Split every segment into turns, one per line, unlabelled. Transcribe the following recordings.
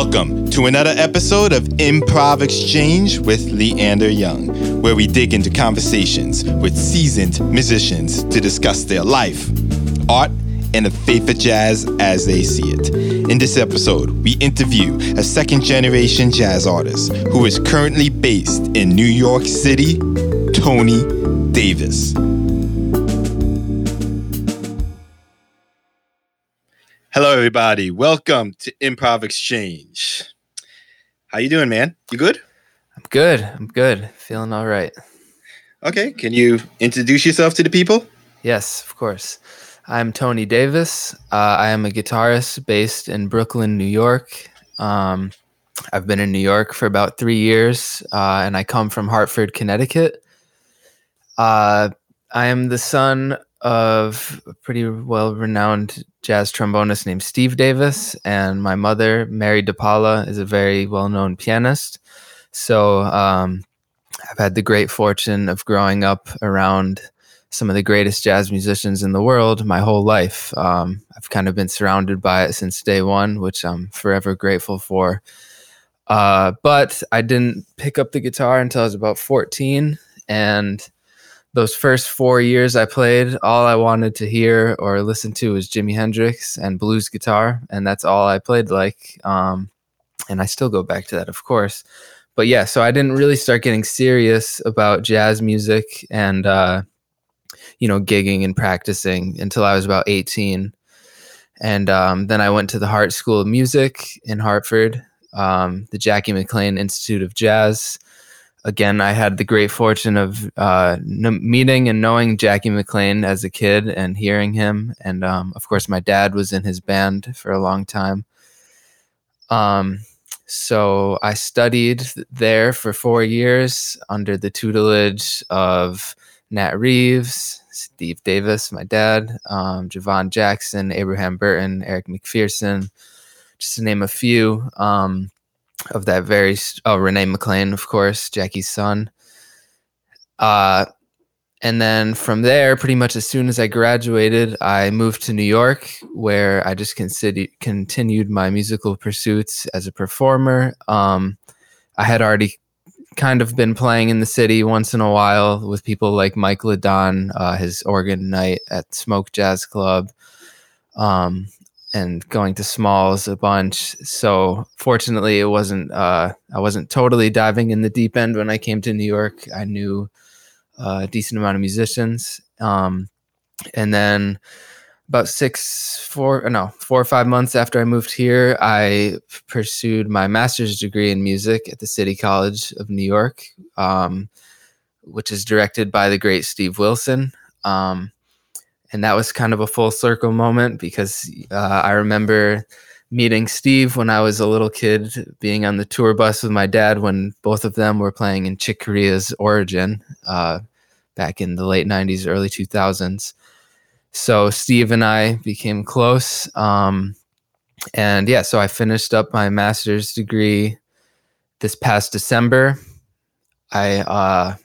Welcome to another episode of Improv Exchange with Leander Young, where we dig into conversations with seasoned musicians to discuss their life, art, and the faith of jazz as they see it. In this episode, we interview a second generation jazz artist who is currently based in New York City, Tony Davis. Everybody. Welcome to Improv Exchange. How you doing, man? You good?
I'm good. I'm good. Feeling all right.
Okay. Can you introduce yourself to the people?
Yes, of course. I'm Tony Davis. Uh, I am a guitarist based in Brooklyn, New York. Um, I've been in New York for about three years, uh, and I come from Hartford, Connecticut. Uh, I am the son of a pretty well renowned jazz trombonist named Steve Davis, and my mother, Mary DePaula, is a very well known pianist. So um, I've had the great fortune of growing up around some of the greatest jazz musicians in the world my whole life. Um, I've kind of been surrounded by it since day one, which I'm forever grateful for. Uh, but I didn't pick up the guitar until I was about 14. And those first four years I played, all I wanted to hear or listen to was Jimi Hendrix and blues guitar, and that's all I played like. Um, and I still go back to that, of course. But yeah, so I didn't really start getting serious about jazz music and uh, you know gigging and practicing until I was about eighteen, and um, then I went to the Hart School of Music in Hartford, um, the Jackie McLean Institute of Jazz again, I had the great fortune of uh, n- meeting and knowing Jackie McLean as a kid and hearing him. And um, of course, my dad was in his band for a long time. Um, so I studied there for four years under the tutelage of Nat Reeves, Steve Davis, my dad, um, Javon Jackson, Abraham Burton, Eric McPherson, just to name a few. Um, of that very oh Renee McLean, of course, Jackie's son. Uh, and then from there, pretty much as soon as I graduated, I moved to New York, where I just considered, continued my musical pursuits as a performer. Um, I had already kind of been playing in the city once in a while with people like Mike LeDonne, uh, his organ night at Smoke Jazz Club. Um, and going to smalls a bunch. So fortunately, it wasn't uh, I wasn't totally diving in the deep end when I came to New York. I knew uh, a decent amount of musicians, um, and then about six, four, no, four or five months after I moved here, I pursued my master's degree in music at the City College of New York, um, which is directed by the great Steve Wilson. Um, and that was kind of a full circle moment because uh, I remember meeting Steve when I was a little kid, being on the tour bus with my dad when both of them were playing in Chick Corea's Origin uh, back in the late 90s, early 2000s. So Steve and I became close. Um, and yeah, so I finished up my master's degree this past December. I uh,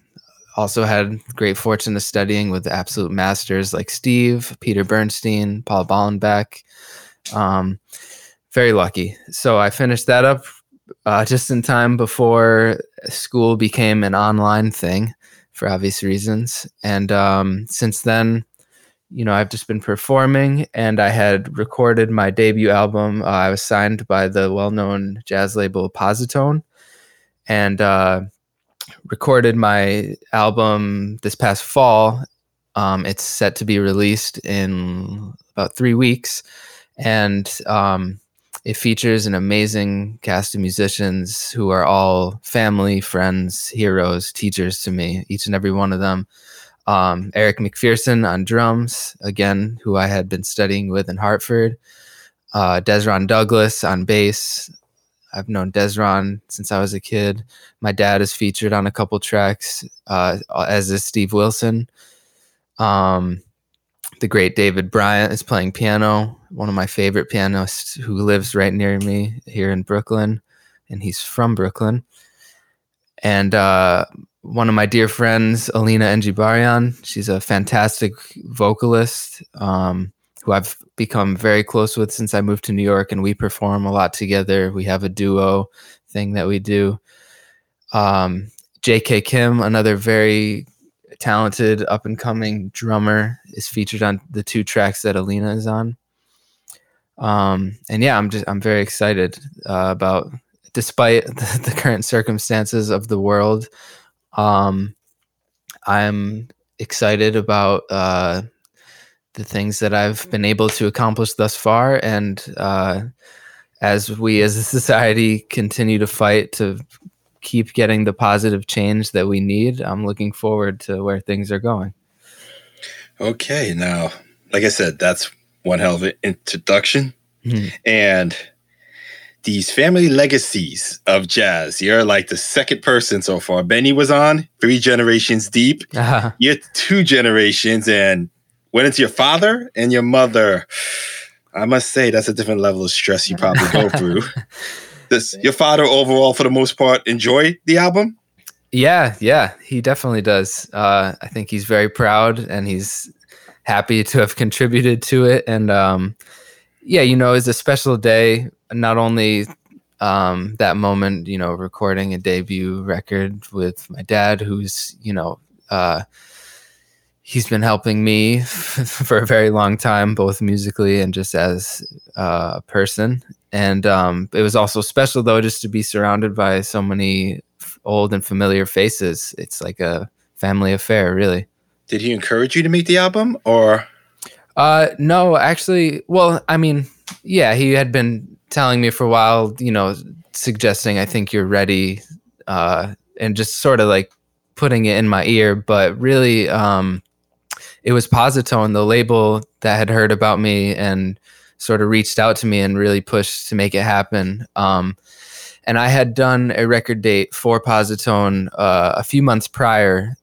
also had great fortune of studying with absolute masters like Steve, Peter Bernstein, Paul Bollenback. Um, very lucky. So I finished that up uh, just in time before school became an online thing for obvious reasons. And um, since then, you know, I've just been performing and I had recorded my debut album. Uh, I was signed by the well known jazz label Posi-Tone. And uh, recorded my album this past fall. Um, it's set to be released in about three weeks, and um, it features an amazing cast of musicians who are all family, friends, heroes, teachers to me. Each and every one of them. Um, Eric McPherson on drums, again, who I had been studying with in Hartford. Uh, Dezron Douglas on bass, I've known Dezron since I was a kid. My dad is featured on a couple tracks, uh, as is Steve Wilson. Um, the great David Bryant is playing piano, one of my favorite pianists who lives right near me here in Brooklyn, and he's from Brooklyn. And uh, one of my dear friends, Alina Engibaryan, she's a fantastic vocalist. Um, who I've become very close with since I moved to New York, and we perform a lot together. We have a duo thing that we do. Um, J.K. Kim, another very talented up and coming drummer, is featured on the two tracks that Alina is on. Um, and yeah, I'm just I'm very excited uh, about, despite the, the, current circumstances of the world. Um, I'm excited about uh, the things that I've been able to accomplish thus far, and uh, as we as a society continue to fight to keep getting the positive change that we need, I'm looking forward to where things are going.
Okay, now, like I said, that's one hell of an introduction, mm-hmm. and these family legacies of jazz. You're like the second person so far. Benny was on three generations deep. Uh-huh. You're two generations, and went it's your father and your mother. I must say that's a different level of stress you probably go through. Does your father overall, for the most part, enjoy the album?
Yeah, yeah, he definitely does. Uh, I think he's very proud and he's happy to have contributed to it. And um, yeah, you know, it's a special day. Not only um, that moment, you know, recording a debut record with my dad, who's you know. Uh, he's been helping me for a very long time, both musically and just as uh, a person. And um, it was also special though, just to be surrounded by so many old and familiar faces. It's like a family affair, really.
Did he encourage you to make the album, or?
Uh, no, actually. Well, I mean, yeah, he had been telling me for a while, you know, suggesting I think you're ready, uh, and just sort of like putting it in my ear. But really, um, it was Posi-Tone, the label that had heard about me and sort of reached out to me and really pushed to make it happen. Um, and I had done a record date for Posi-Tone uh, a few months prior.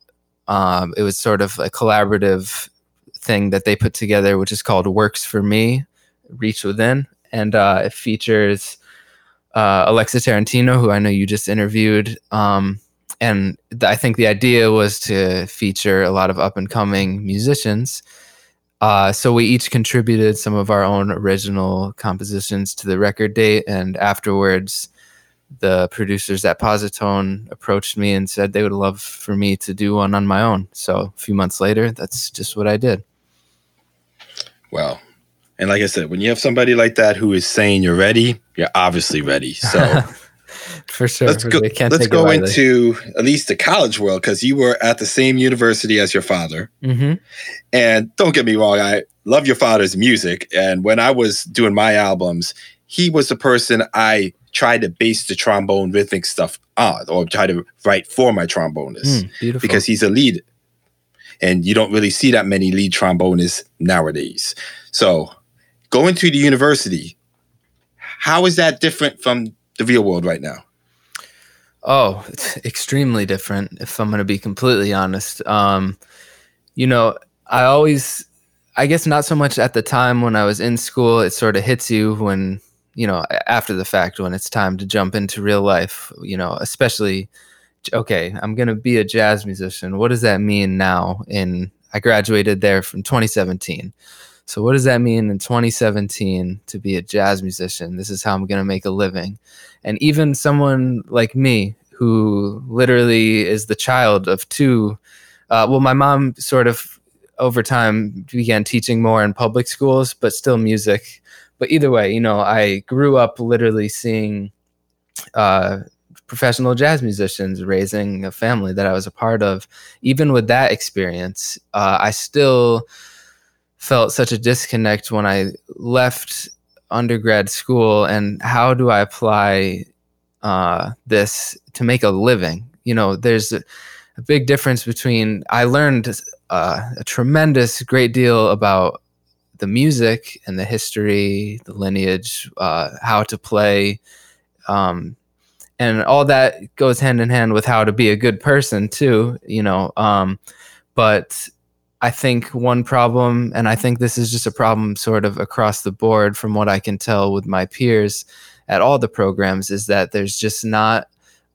Um, it was sort of a collaborative thing that they put together, which is called Works for Me, Reach Within, and uh, it features uh, Alexa Tarantino, who I know you just interviewed. Um, and I think the idea was to feature a lot of up and coming musicians. Uh, so we each contributed some of our own original compositions to the record date, and afterwards, the producers at Posi-Tone approached me and said they would love for me to do one on my own. So a few months later, that's just what I did.
Well, and like I said, when you have somebody like that who is saying you're ready, you're obviously ready. So
for sure.
Let's go. Let's go into at least the college world because you were at the same university as your father. Mm-hmm. And don't get me wrong, I love your father's music. And when I was doing my albums, he was the person I tried to base the trombone rhythmic stuff on, or try to write for my trombonist mm, because he's a lead, and you don't really see that many lead trombonists nowadays. So, going to the university, how is that different from the real world right now?
Oh, it's extremely different. If I'm going to be completely honest, um, you know, I always, I guess, not so much at the time when I was in school. It sort of hits you when, you know, after the fact when it's time to jump into real life. You know, especially, okay, I'm going to be a jazz musician. What does that mean now? In I graduated there from 2017. So what does that mean in 2017 to be a jazz musician? This is how I'm going to make a living. And even someone like me, who literally is the child of two, uh, well, my mom sort of over time began teaching more in public schools, but still music. But either way, you know, I grew up literally seeing uh, professional jazz musicians raising a family that I was a part of. Even with that experience, uh, I still felt such a disconnect when I left undergrad school and how do I apply uh, this to make a living? You know, there's a, a big difference between I learned uh, a tremendous great deal about the music and the history, the lineage, uh, how to play, um, and all that goes hand in hand with how to be a good person too. You know, um, but I think one problem, and I think this is just a problem sort of across the board from what I can tell with my peers at all the programs, is that there's just not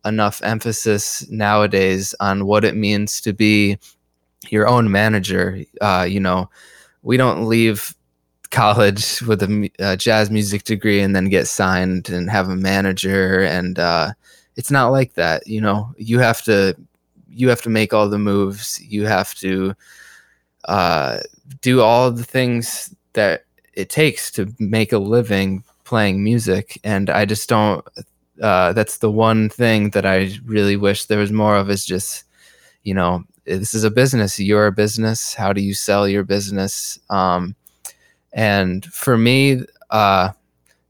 enough emphasis nowadays on what it means to be your own manager. Uh, you know, we don't leave college with a, a, jazz music degree and then get signed and have a manager. And uh, it's not like that you know. You have to you have to make all the moves. You have to uh, do all the things that it takes to make a living playing music and i just don't uh, that's the one thing that i really wish there was more of is just you know this is a business you're a business how do you sell your business? Um, and for me uh,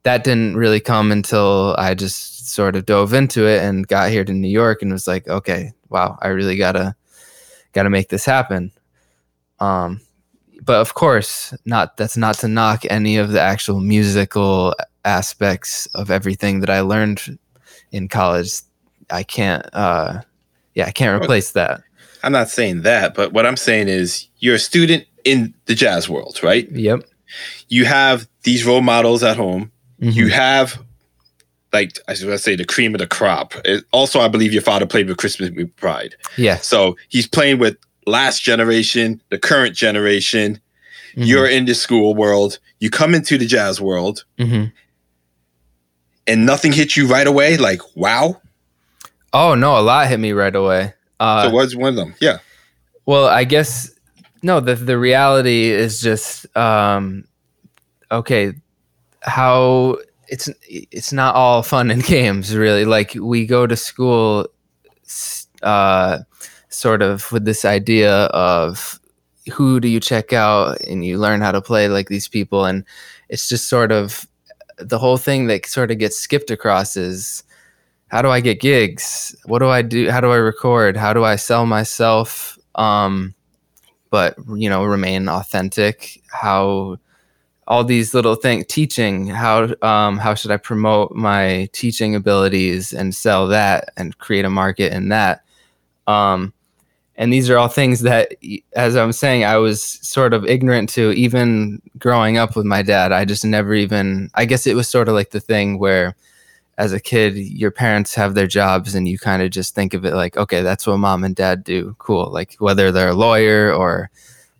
that didn't really come until i just sort of dove into it and got here to new york and was like okay wow i really gotta gotta make this happen. Um, but of course not that's not to knock any of the actual musical aspects of everything that i learned in college i can't uh, yeah i can't replace that
I'm not saying that, but what I'm saying is you're a student in the jazz world, right?
Yep.
You have these role models at home. Mm-hmm. You have like I was gonna say the cream of the crop. It, also, I believe your father played with Christian McBride.
Yeah.
So he's playing with last generation, the current generation. Mm-hmm. You're in the school world. You come into the jazz world, mm-hmm. and nothing hit you right away. Like wow.
Oh no, a lot hit me right away.
Uh, so what's one of them? Yeah.
Well, I guess no. The the reality is just um, okay. How it's it's not all fun and games really. Like we go to school, uh, sort of with this idea of who do you check out, and you learn how to play like these people, and it's just sort of the whole thing that sort of gets skipped across is how do I get gigs? What do I do? How do I record? How do I sell myself? Um, but you know, remain authentic. How all these little things, teaching. How um, how should I promote my teaching abilities and sell that and create a market in that? Um, and these are all things that, as I'm saying, I was sort of ignorant to even growing up with my dad. I just never even. I guess it was sort of like the thing where as a kid, your parents have their jobs and you kind of just think of it like, okay, that's what mom and dad do. Cool. Like whether they're a lawyer or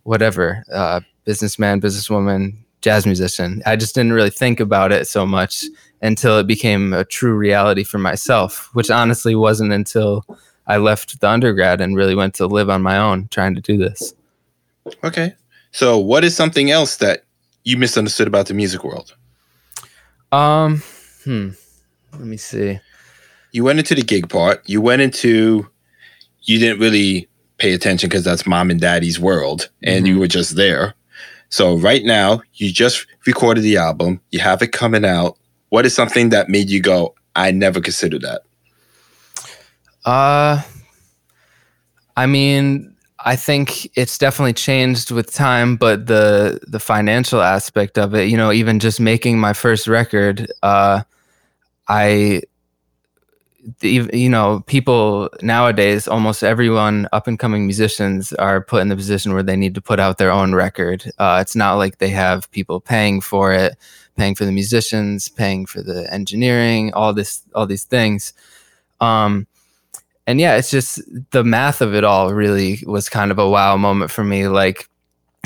whatever, uh, businessman, businesswoman, jazz musician. I just didn't really think about it so much until it became a true reality for myself, which honestly wasn't until I left the undergrad and really went to live on my own trying to do this.
Okay. So, what is something else that you misunderstood about the music world?
Um, hmm let me see.
You went into the gig part. You went into you didn't really pay attention because that's mom and daddy's world and mm-hmm. you were just there. So right now, you just recorded the album, you have it coming out. What is something that made you go, I never considered that?
Uh I mean, I think it's definitely changed with time, but the the financial aspect of it, you know, even just making my first record, uh I you know people nowadays almost everyone up and coming musicians are put in the position where they need to put out their own record. Uh, it's not like they have people paying for it paying for the musicians paying for the engineering all this all these things. Um, and yeah it's just the math of it all really was kind of a wow moment for me like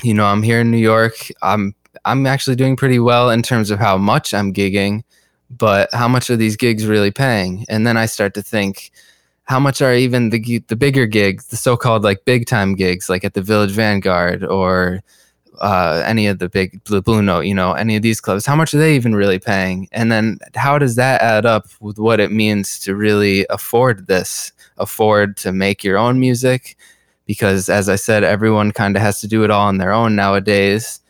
you know i'm here in new york i'm i'm actually doing pretty well in terms of how much i'm gigging but how much are these gigs really paying? And then I start to think, how much are even the the bigger gigs, the so-called like big time gigs, like at the Village Vanguard or uh, any of the big Blue, Blue Note, you know, any of these clubs? How much are they even really paying? And then how does that add up with what it means to really afford this, afford to make your own music? Because as I said, everyone kind of has to do it all on their own nowadays,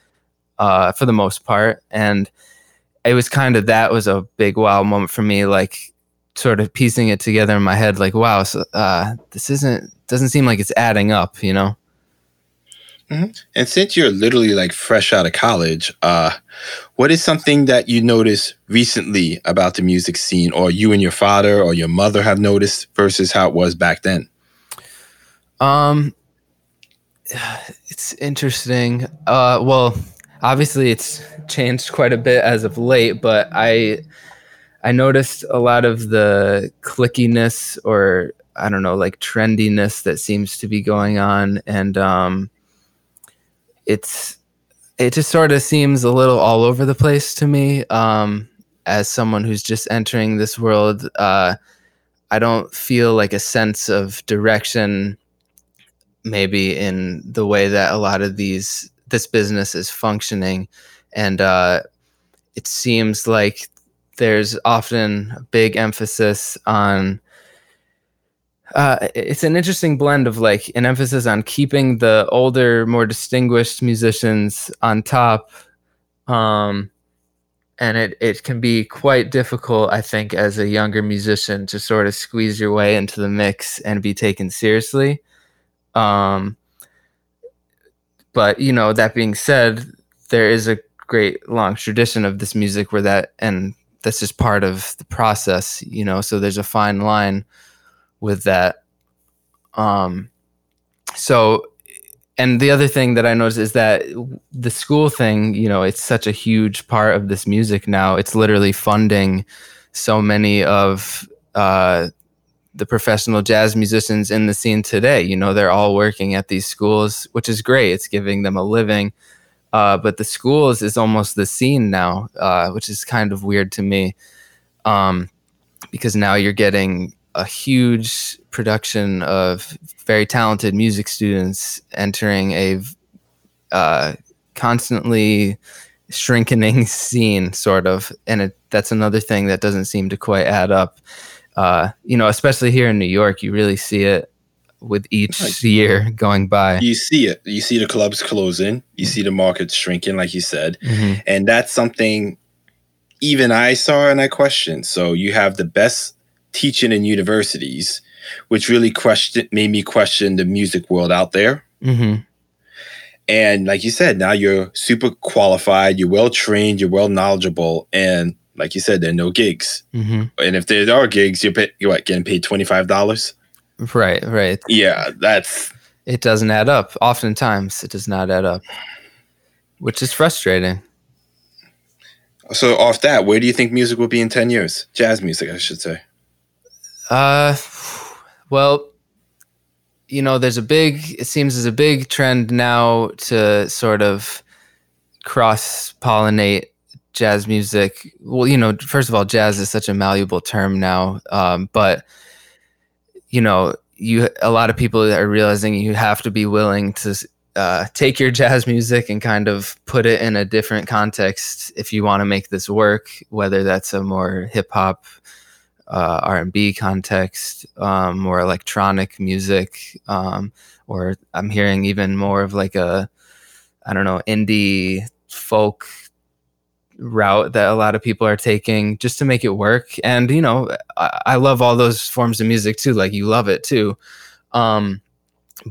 uh, for the most part, and it was kind of that was a big wow moment for me like sort of piecing it together in my head like wow so, uh, this isn't doesn't seem like it's adding up you know
mm-hmm. and since you're literally like fresh out of college uh, what is something that you noticed recently about the music scene or you and your father or your mother have noticed versus how it was back then?
Um it's interesting. Uh well obviously it's changed quite a bit as of late, but I I noticed a lot of the clickiness or I don't know, like trendiness that seems to be going on, and um, it's it just sort of seems a little all over the place to me. Um, as someone who's just entering this world, uh, I don't feel like a sense of direction, maybe in the way that a lot of these this business is functioning, and uh, it seems like there's often a big emphasis on uh, it's an interesting blend of like an emphasis on keeping the older, more distinguished musicians on top. Um, and it, it can be quite difficult, I think, as a younger musician to sort of squeeze your way into the mix and be taken seriously. Um, but, you know, that being said, there is a great long tradition of this music where that, and that's just part of the process, you know, so there's a fine line with that. Um, so, and the other thing that I noticed is that the school thing, you know, it's such a huge part of this music now. It's literally funding so many of uh, the professional jazz musicians in the scene today. You know, they're all working at these schools, which is great. It's giving them a living. Uh, but the schools is almost the scene now, uh, which is kind of weird to me. Um, because now you're getting a huge production of very talented music students entering a uh, constantly shrinking scene, sort of, and it, that's another thing that doesn't seem to quite add up. Uh, you know, especially here in New York, you really see it with each year going by.
You see it. You see the clubs closing. You see the market shrinking, like you said, mm-hmm. and that's something even I saw and I questioned. So you have the best teaching in universities, which really question made me question the music world out there. Mm-hmm. And like you said, now you're super qualified, you're well trained, you're well knowledgeable, and like you said, there are no gigs. Mm-hmm. And if there are gigs, you're, pay, you're what, getting paid twenty five dollars.
Right, right.
Yeah, that's.
It doesn't add up. Oftentimes, it does not add up, which is frustrating.
So, off that, where do you think music will be in ten years? Jazz music, I should say.
Uh, well, you know, there's a big. It seems there's a big trend now to sort of cross pollinate jazz music. Well, you know, first of all, jazz is such a malleable term now, um, but you know, you a lot of people are realizing you have to be willing to uh, take your jazz music and kind of put it in a different context if you want to make this work, whether that's a more hip hop uh, R&B context, um, more electronic music, um, or I'm hearing even more of like a, I don't know, indie folk route that a lot of people are taking just to make it work. And you know, I, I love all those forms of music too. Like you love it too, um,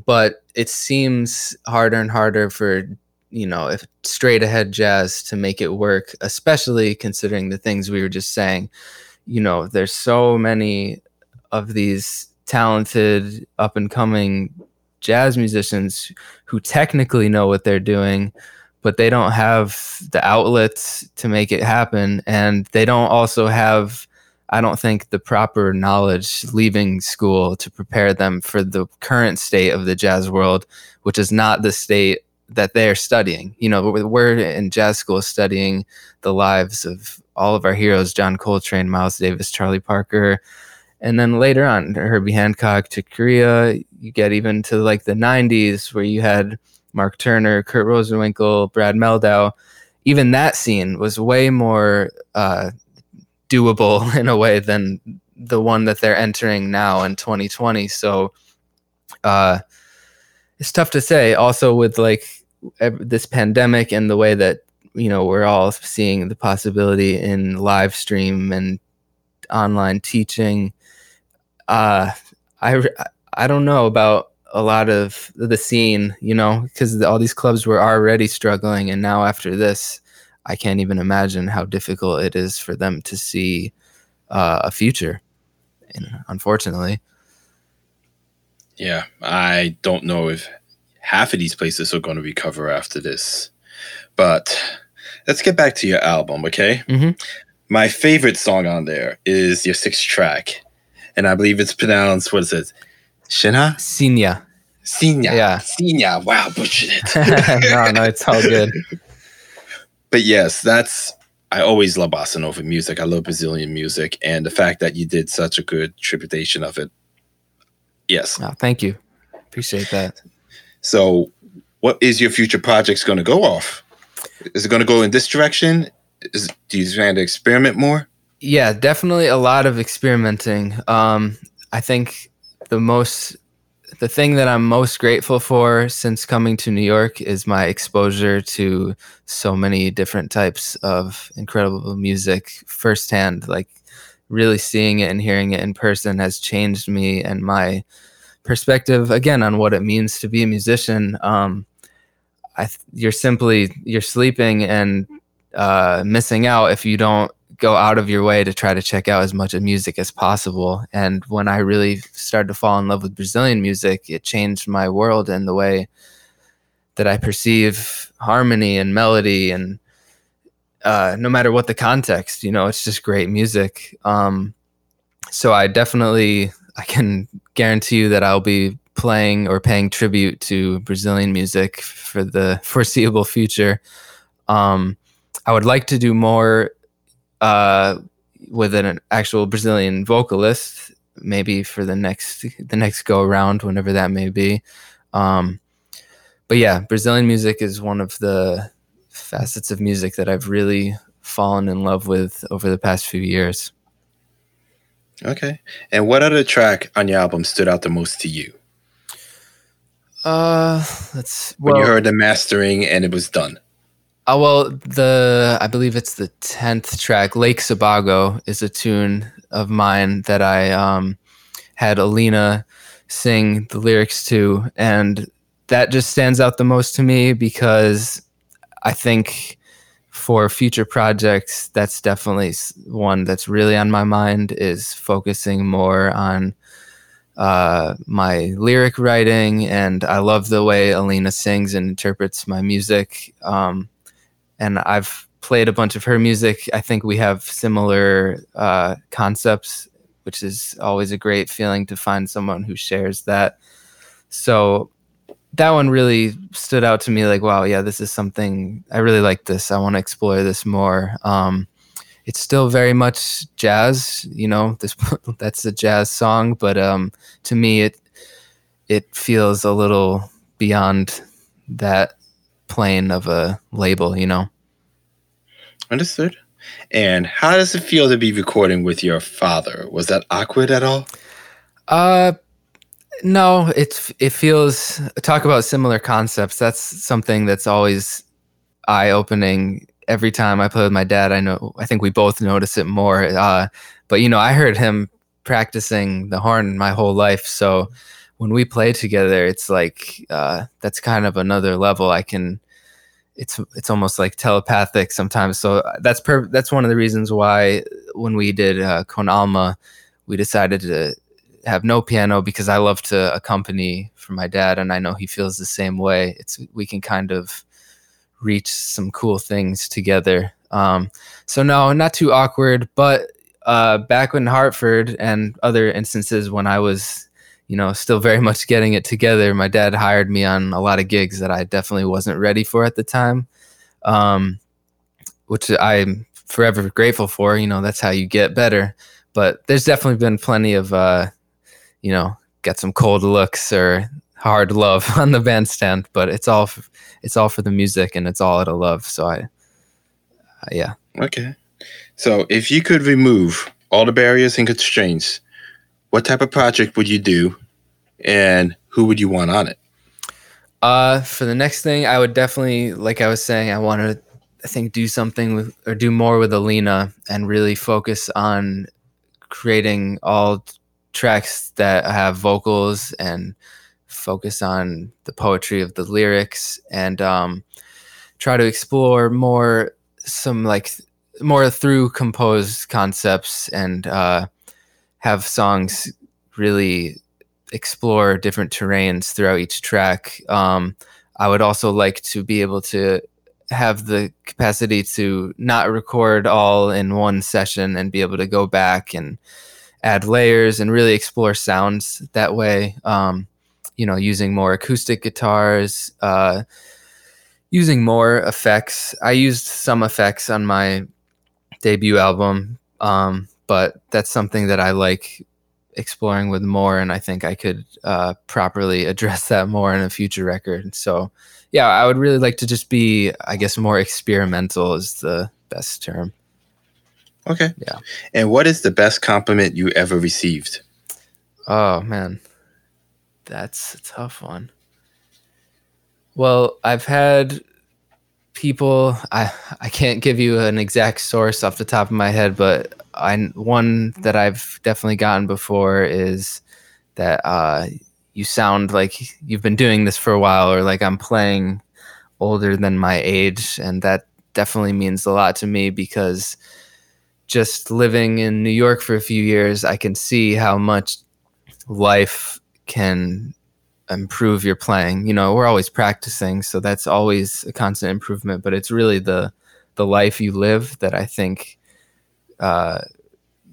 but it seems harder and harder for you know if straight ahead jazz to make it work, especially considering the things we were just saying you know, there's so many of these talented up and coming jazz musicians who technically know what they're doing, but they don't have the outlets to make it happen. And they don't also have, I don't think, the proper knowledge leaving school to prepare them for the current state of the jazz world, which is not the state that they're studying. You know, we're in jazz school studying the lives of all of our heroes John Coltrane, Miles Davis, Charlie Parker. And then later on, Herbie Hancock to Corea. you get even to like the 90s where you had Mark Turner, Kurt Rosenwinkel, Brad Mehldau. Even that scene was way more uh, doable in a way than the one that they're entering now in 2020. So uh, it's tough to say. Also, with like this pandemic and the way that you know we're all seeing the possibility in live stream and online teaching uh i i don't know about a lot of the scene you know because all these clubs were already struggling and now after this i can't even imagine how difficult it is for them to see uh, a future and unfortunately.
Yeah i don't know if half of these places are going to recover after this but let's get back to your album, okay? Mm-hmm. My favorite song on there is your sixth track, and I believe it's pronounced what is it? Shina?
Sinya.
Sinya.
Yeah.
Sinya. Wow, butchered it.
no, no, it's all good.
but yes, that's I always love bossa nova music. I love Brazilian music, and the fact that you did such a good tributation of it. Yes.
Oh, thank you. Appreciate that.
So, what is your future projects going to go off? Is it going to go in this direction? Is, do you plan to experiment more?
Yeah, definitely a lot of experimenting. Um, I think the most the thing that I'm most grateful for since coming to New York is my exposure to so many different types of incredible music firsthand. Like really seeing it and hearing it in person has changed me and my perspective again on what it means to be a musician. Um, th- you're simply you're sleeping and uh, missing out if you don't go out of your way to try to check out as much of music as possible. And when I really started to fall in love with Brazilian music, it changed my world and the way that I perceive harmony and melody and uh, no matter what the context, you know, it's just great music. Um, so I definitely, I can guarantee you that I'll be playing or paying tribute to Brazilian music for the foreseeable future. Um, I would like to do more uh, with an actual Brazilian vocalist, maybe for the next the next go around, whenever that may be. Um, but yeah, Brazilian music is one of the facets of music that I've really fallen in love with over the past few years.
Okay. And what other track on your album stood out the most to you?
Uh, let's
when you heard the mastering and it was done.
Oh well, the I believe it's the tenth track, Lake Sebago, is a tune of mine that I um, had Alina sing the lyrics to, and that just stands out the most to me because I think for future projects, that's definitely one that's really on my mind. Is focusing more on uh, my lyric writing, and I love the way Alina sings and interprets my music. Um, and I've played a bunch of her music. I think we have similar uh, concepts, which is always a great feeling to find someone who shares that. So that one really stood out to me like, wow, yeah, this is something I really like this. I want to explore this more. Um, it's still very much jazz, you know, this that's a jazz song, but um, to me it it feels a little beyond that plane of a label, you know.
Understood. And how does it feel to be recording with your father? Was that awkward at all?
Uh no, it's it feels talk about similar concepts. That's something that's always eye opening every time I play with my dad. I know I think we both notice it more. Uh, but you know, I heard him practicing the horn my whole life, so when we play together, it's like uh, that's kind of another level. I can, it's it's almost like telepathic sometimes. So that's per- that's one of the reasons why when we did uh, Con Alma, we decided to have no piano because I love to accompany for my dad, and I know he feels the same way. It's we can kind of reach some cool things together. Um, so no, not too awkward, but uh, back in Hartford and other instances when I was you know, still very much getting it together. My dad hired me on a lot of gigs that I definitely wasn't ready for at the time, um, which I'm forever grateful for. You know, that's how you get better. But there's definitely been plenty of, uh, you know, get some cold looks or hard love on the bandstand. But it's all, f- it's all for the music and it's all out of love. So I, uh, yeah.
Okay. So if you could remove all the barriers and constraints what type of project would you do and who would you want on it?
Uh, for the next thing, I would definitely, like I was saying, I want to, I think, do something with or do more with Alina and really focus on creating all tracks that have vocals and focus on the poetry of the lyrics and um, try to explore more some like more through composed concepts and uh, have songs really explore different terrains throughout each track. Um, I would also like to be able to have the capacity to not record all in one session and be able to go back and add layers and really explore sounds that way. Um, you know, using more acoustic guitars, uh, using more effects. I used some effects on my debut album, um, but that's something that I like exploring with more, and I think I could uh, properly address that more in a future record. So, yeah, I would really like to just be, I guess, more experimental is the best term.
Okay.
Yeah.
And what is the best compliment you ever received?
Oh man, that's a tough one. Well, I've had people. I I can't give you an exact source off the top of my head, but I one that I've definitely gotten before is that uh, you sound like you've been doing this for a while, or like I'm playing older than my age, and that definitely means a lot to me because just living in New York for a few years, I can see how much life can improve your playing. You know, we're always practicing, so that's always a constant improvement. But it's really the the life you live that I think uh,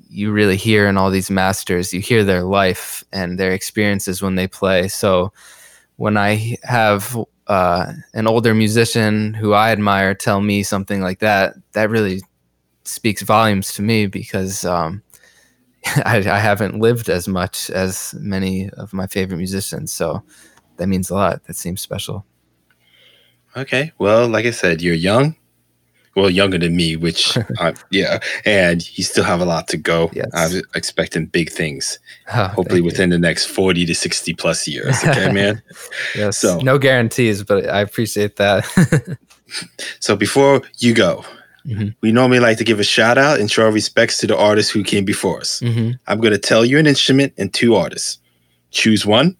you really hear in all these masters. You hear their life and their experiences when they play. So when I have uh, an older musician who I admire tell me something like that, that really speaks volumes to me because um, I, I, haven't lived as much as many of my favorite musicians. So that means a lot. That seems special.
Okay. Well, like I said, you're young. Well, younger than me, which, uh, yeah, and you still have a lot to go.
Yes.
I'm expecting big things, oh, hopefully within you. the next 40 to 60 plus years. Okay, man?
yes. So, no guarantees, but I appreciate that.
so, before you go, Mm-hmm. We normally like to give a shout out and show our respects to the artists who came before us. Mm-hmm. I'm going to tell you an instrument and two artists. Choose one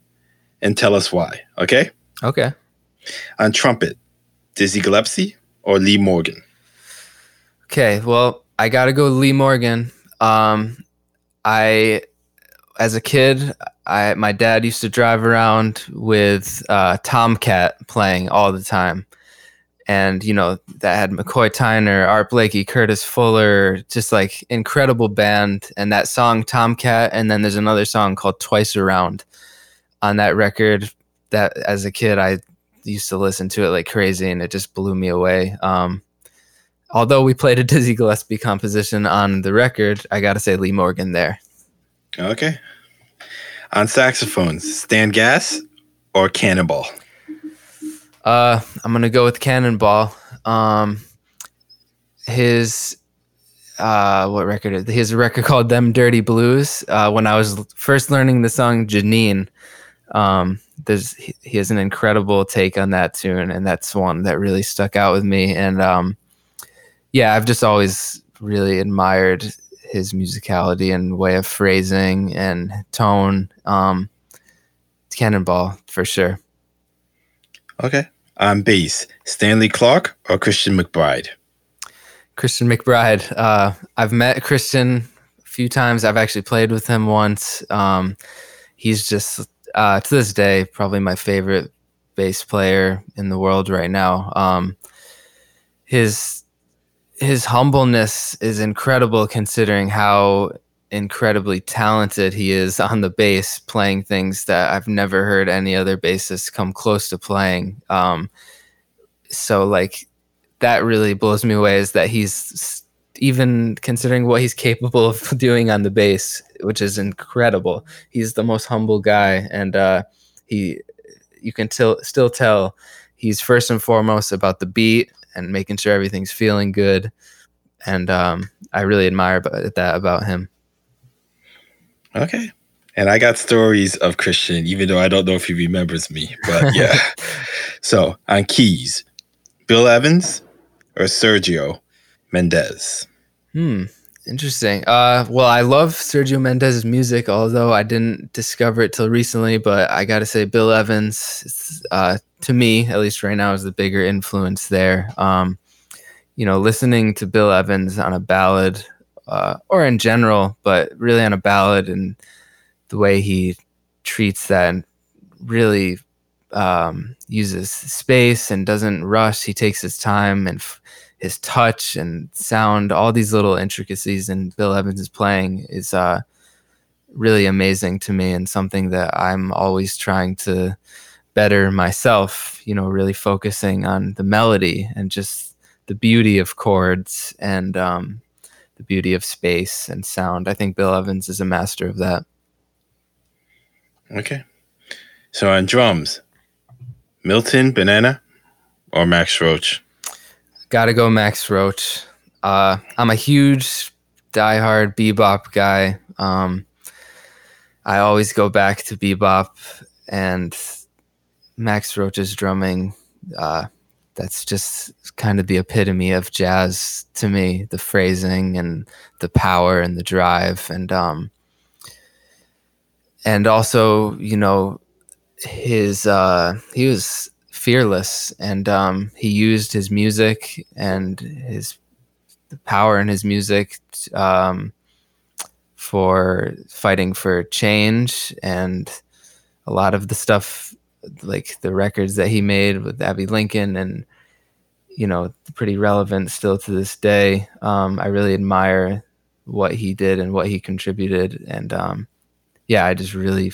and tell us why. Okay?
Okay.
On trumpet, Dizzy Gillespie or Lee Morgan?
Okay. Well, I got to go Lee Morgan. Um, I, as a kid, I my dad used to drive around with uh, Tomcat playing all the time and you know that had McCoy Tyner, Art Blakey, Curtis Fuller, just like incredible band. And that song Tomcat, and then there's another song called Twice Around on that record. That as a kid I used to listen to it like crazy, and it just blew me away. Um, although we played a Dizzy Gillespie composition on the record, I got to say Lee Morgan there.
Okay. On saxophones, Stan Getz or Cannonball?
Uh, I'm gonna go with Cannonball. Um, his uh, what record? Is, his record called "Them Dirty Blues." Uh, when I was first learning the song Jeannine, um, there's he, has an incredible take on that tune, and that's one that really stuck out with me. And um, yeah, I've just always really admired his musicality and way of phrasing and tone. Um, Cannonball for sure.
Okay on bass, Stanley Clarke or Christian McBride?
Christian McBride. Uh, I've met Christian a few times. I've actually played with him once. Um, he's just uh, to this day probably my favorite bass player in the world right now. Um, his his humbleness is incredible considering how incredibly talented he is on the bass, playing things that I've never heard any other bassist come close to playing. Um, so like that really blows me away is that he's even considering what he's capable of doing on the bass, which is incredible. He's the most humble guy, and uh, he you can still still tell he's first and foremost about the beat and making sure everything's feeling good. And um, I really admire that about him.
Okay. And I got stories of Christian, even though I don't know if he remembers me. But yeah. so on keys, Bill Evans or Sergio Mendes?
Hmm. Interesting. Uh, well, I love Sergio Mendes's music, although I didn't discover it till recently. But I got to say, Bill Evans, uh, to me, at least right now, is the bigger influence there. Um, you know, listening to Bill Evans on a ballad uh, or in general, but really on a ballad and the way he treats that and really um, uses space and doesn't rush. He takes his time and f- his touch and sound, all these little intricacies in Bill Evans' is playing is uh, really amazing to me and something that I'm always trying to better myself, you know, really focusing on the melody and just the beauty of chords and um, the beauty of space and sound. I think Bill Evans is a master of that.
Okay. So on drums, Milton Banana or Max Roach?
Gotta go Max Roach. Uh, I'm a huge diehard bebop guy. Um, I always go back to bebop and Max Roach's drumming. Uh, that's just kind of the epitome of jazz to me the phrasing and the power and the drive and um and also you know his uh he was fearless and um he used his music and his the power in his music um for fighting for change and a lot of the stuff like the records that he made with Abbey Lincoln and you know pretty relevant still to this day. Um, I really admire what he did and what he contributed, and um, yeah, I just really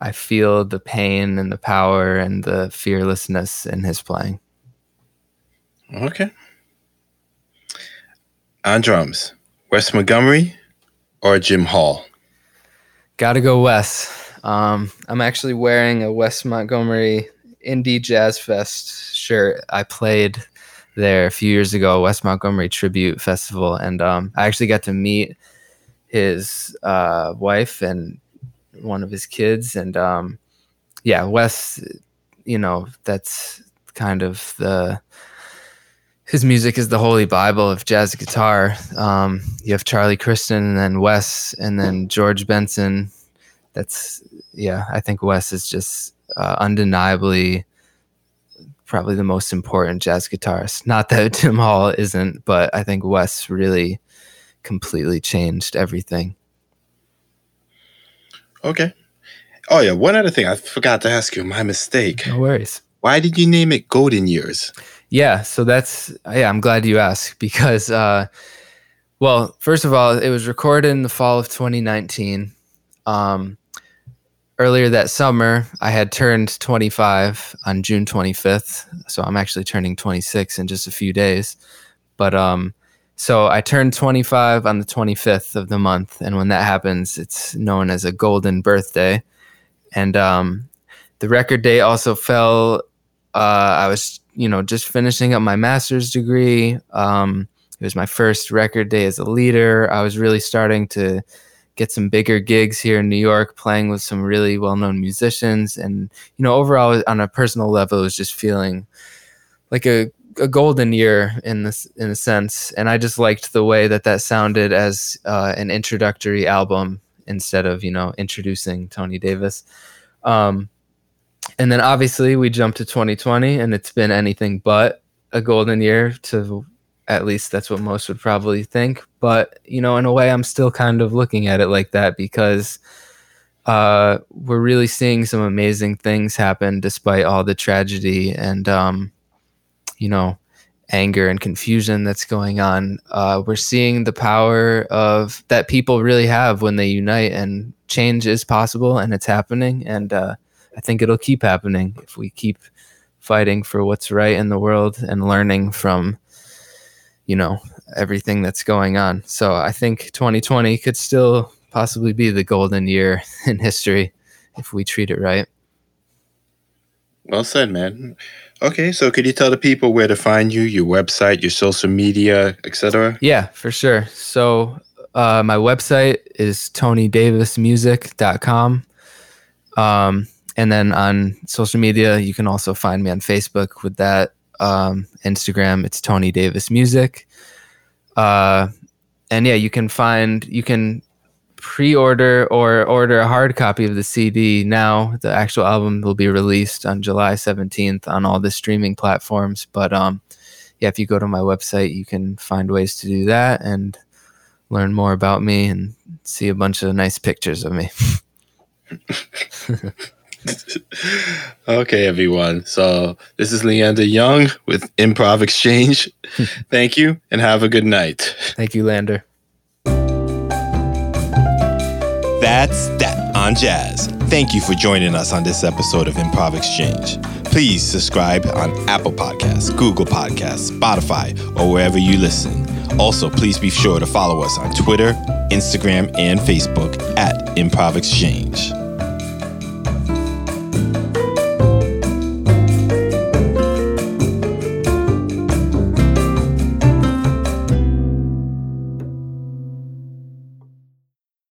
I feel the pain and the power and the fearlessness in his playing.
Okay. On drums, Wes Montgomery or Jim Hall?
Gotta go Wes. Um, I'm actually wearing a Wes Montgomery Indy Jazz Fest shirt. I played there a few years ago, Wes Montgomery Tribute Festival, and um, I actually got to meet his uh, wife and one of his kids, and um, yeah, Wes, you know, that's kind of the his music is the holy bible of jazz guitar. Um, you have Charlie Christian, and then Wes, and then George Benson. That's yeah, I think Wes is just uh, undeniably probably the most important jazz guitarist. Not that Jim Hall isn't, but I think Wes really completely changed everything.
Okay. Oh yeah, one other thing I forgot to ask you. My mistake.
No worries.
Why did you name it Golden Years?
Yeah, so that's yeah. I'm glad you asked because, uh, well, first of all, it was recorded in the fall of 2019. Um, earlier that summer, I had turned 25 on June 25th. So I'm actually turning 26 in just a few days. But um, so I turned 25 on the 25th of the month. And when that happens, it's known as a golden birthday. And um, the record date also fell. Uh, I was, you know, just finishing up my master's degree. Um, it was my first record day as a leader. I was really starting to get some bigger gigs here in New York, playing with some really well-known musicians, and you know, overall on a personal level, it was just feeling like a a golden year in this in a sense. And I just liked the way that that sounded as uh, an introductory album instead of you know introducing Tony Davis. Um, and then obviously we jumped to 2020, and it's been anything but a golden year to at least that's what most would probably think. But, you know, in a way, I'm still kind of looking at it like that because uh, we're really seeing some amazing things happen despite all the tragedy and, um, you know, anger and confusion that's going on. Uh, we're seeing the power of that people really have when they unite, and change is possible and it's happening. And uh, I think it'll keep happening if we keep fighting for what's right in the world and learning from you know everything that's going on. So I think 2020 could still possibly be the golden year in history if we treat it right.
Well said, man. Okay, so could you tell the people where to find you, your website, your social media, etc.?
Yeah, for sure. So uh, my website is tonydavismusic.com. Um, and then on social media, you can also find me on Facebook with that um, Instagram. It's Tony Davis Music. Uh, and yeah, you can find you can pre-order or order a hard copy of the CD now. The actual album will be released on July 17th on all the streaming platforms. But um, yeah, if you go to my website, you can find ways to do that and learn more about me and see a bunch of nice pictures of me.
okay, everyone. So this is Leander Young with Improv Exchange. Thank you and have a good night.
Thank you, Leander.
That's that on jazz. Thank you for joining us on this episode of Improv Exchange. Please subscribe on Apple Podcasts, Google Podcasts, Spotify, or wherever you listen. Also, please be sure to follow us on Twitter, Instagram, and Facebook at Improv Exchange.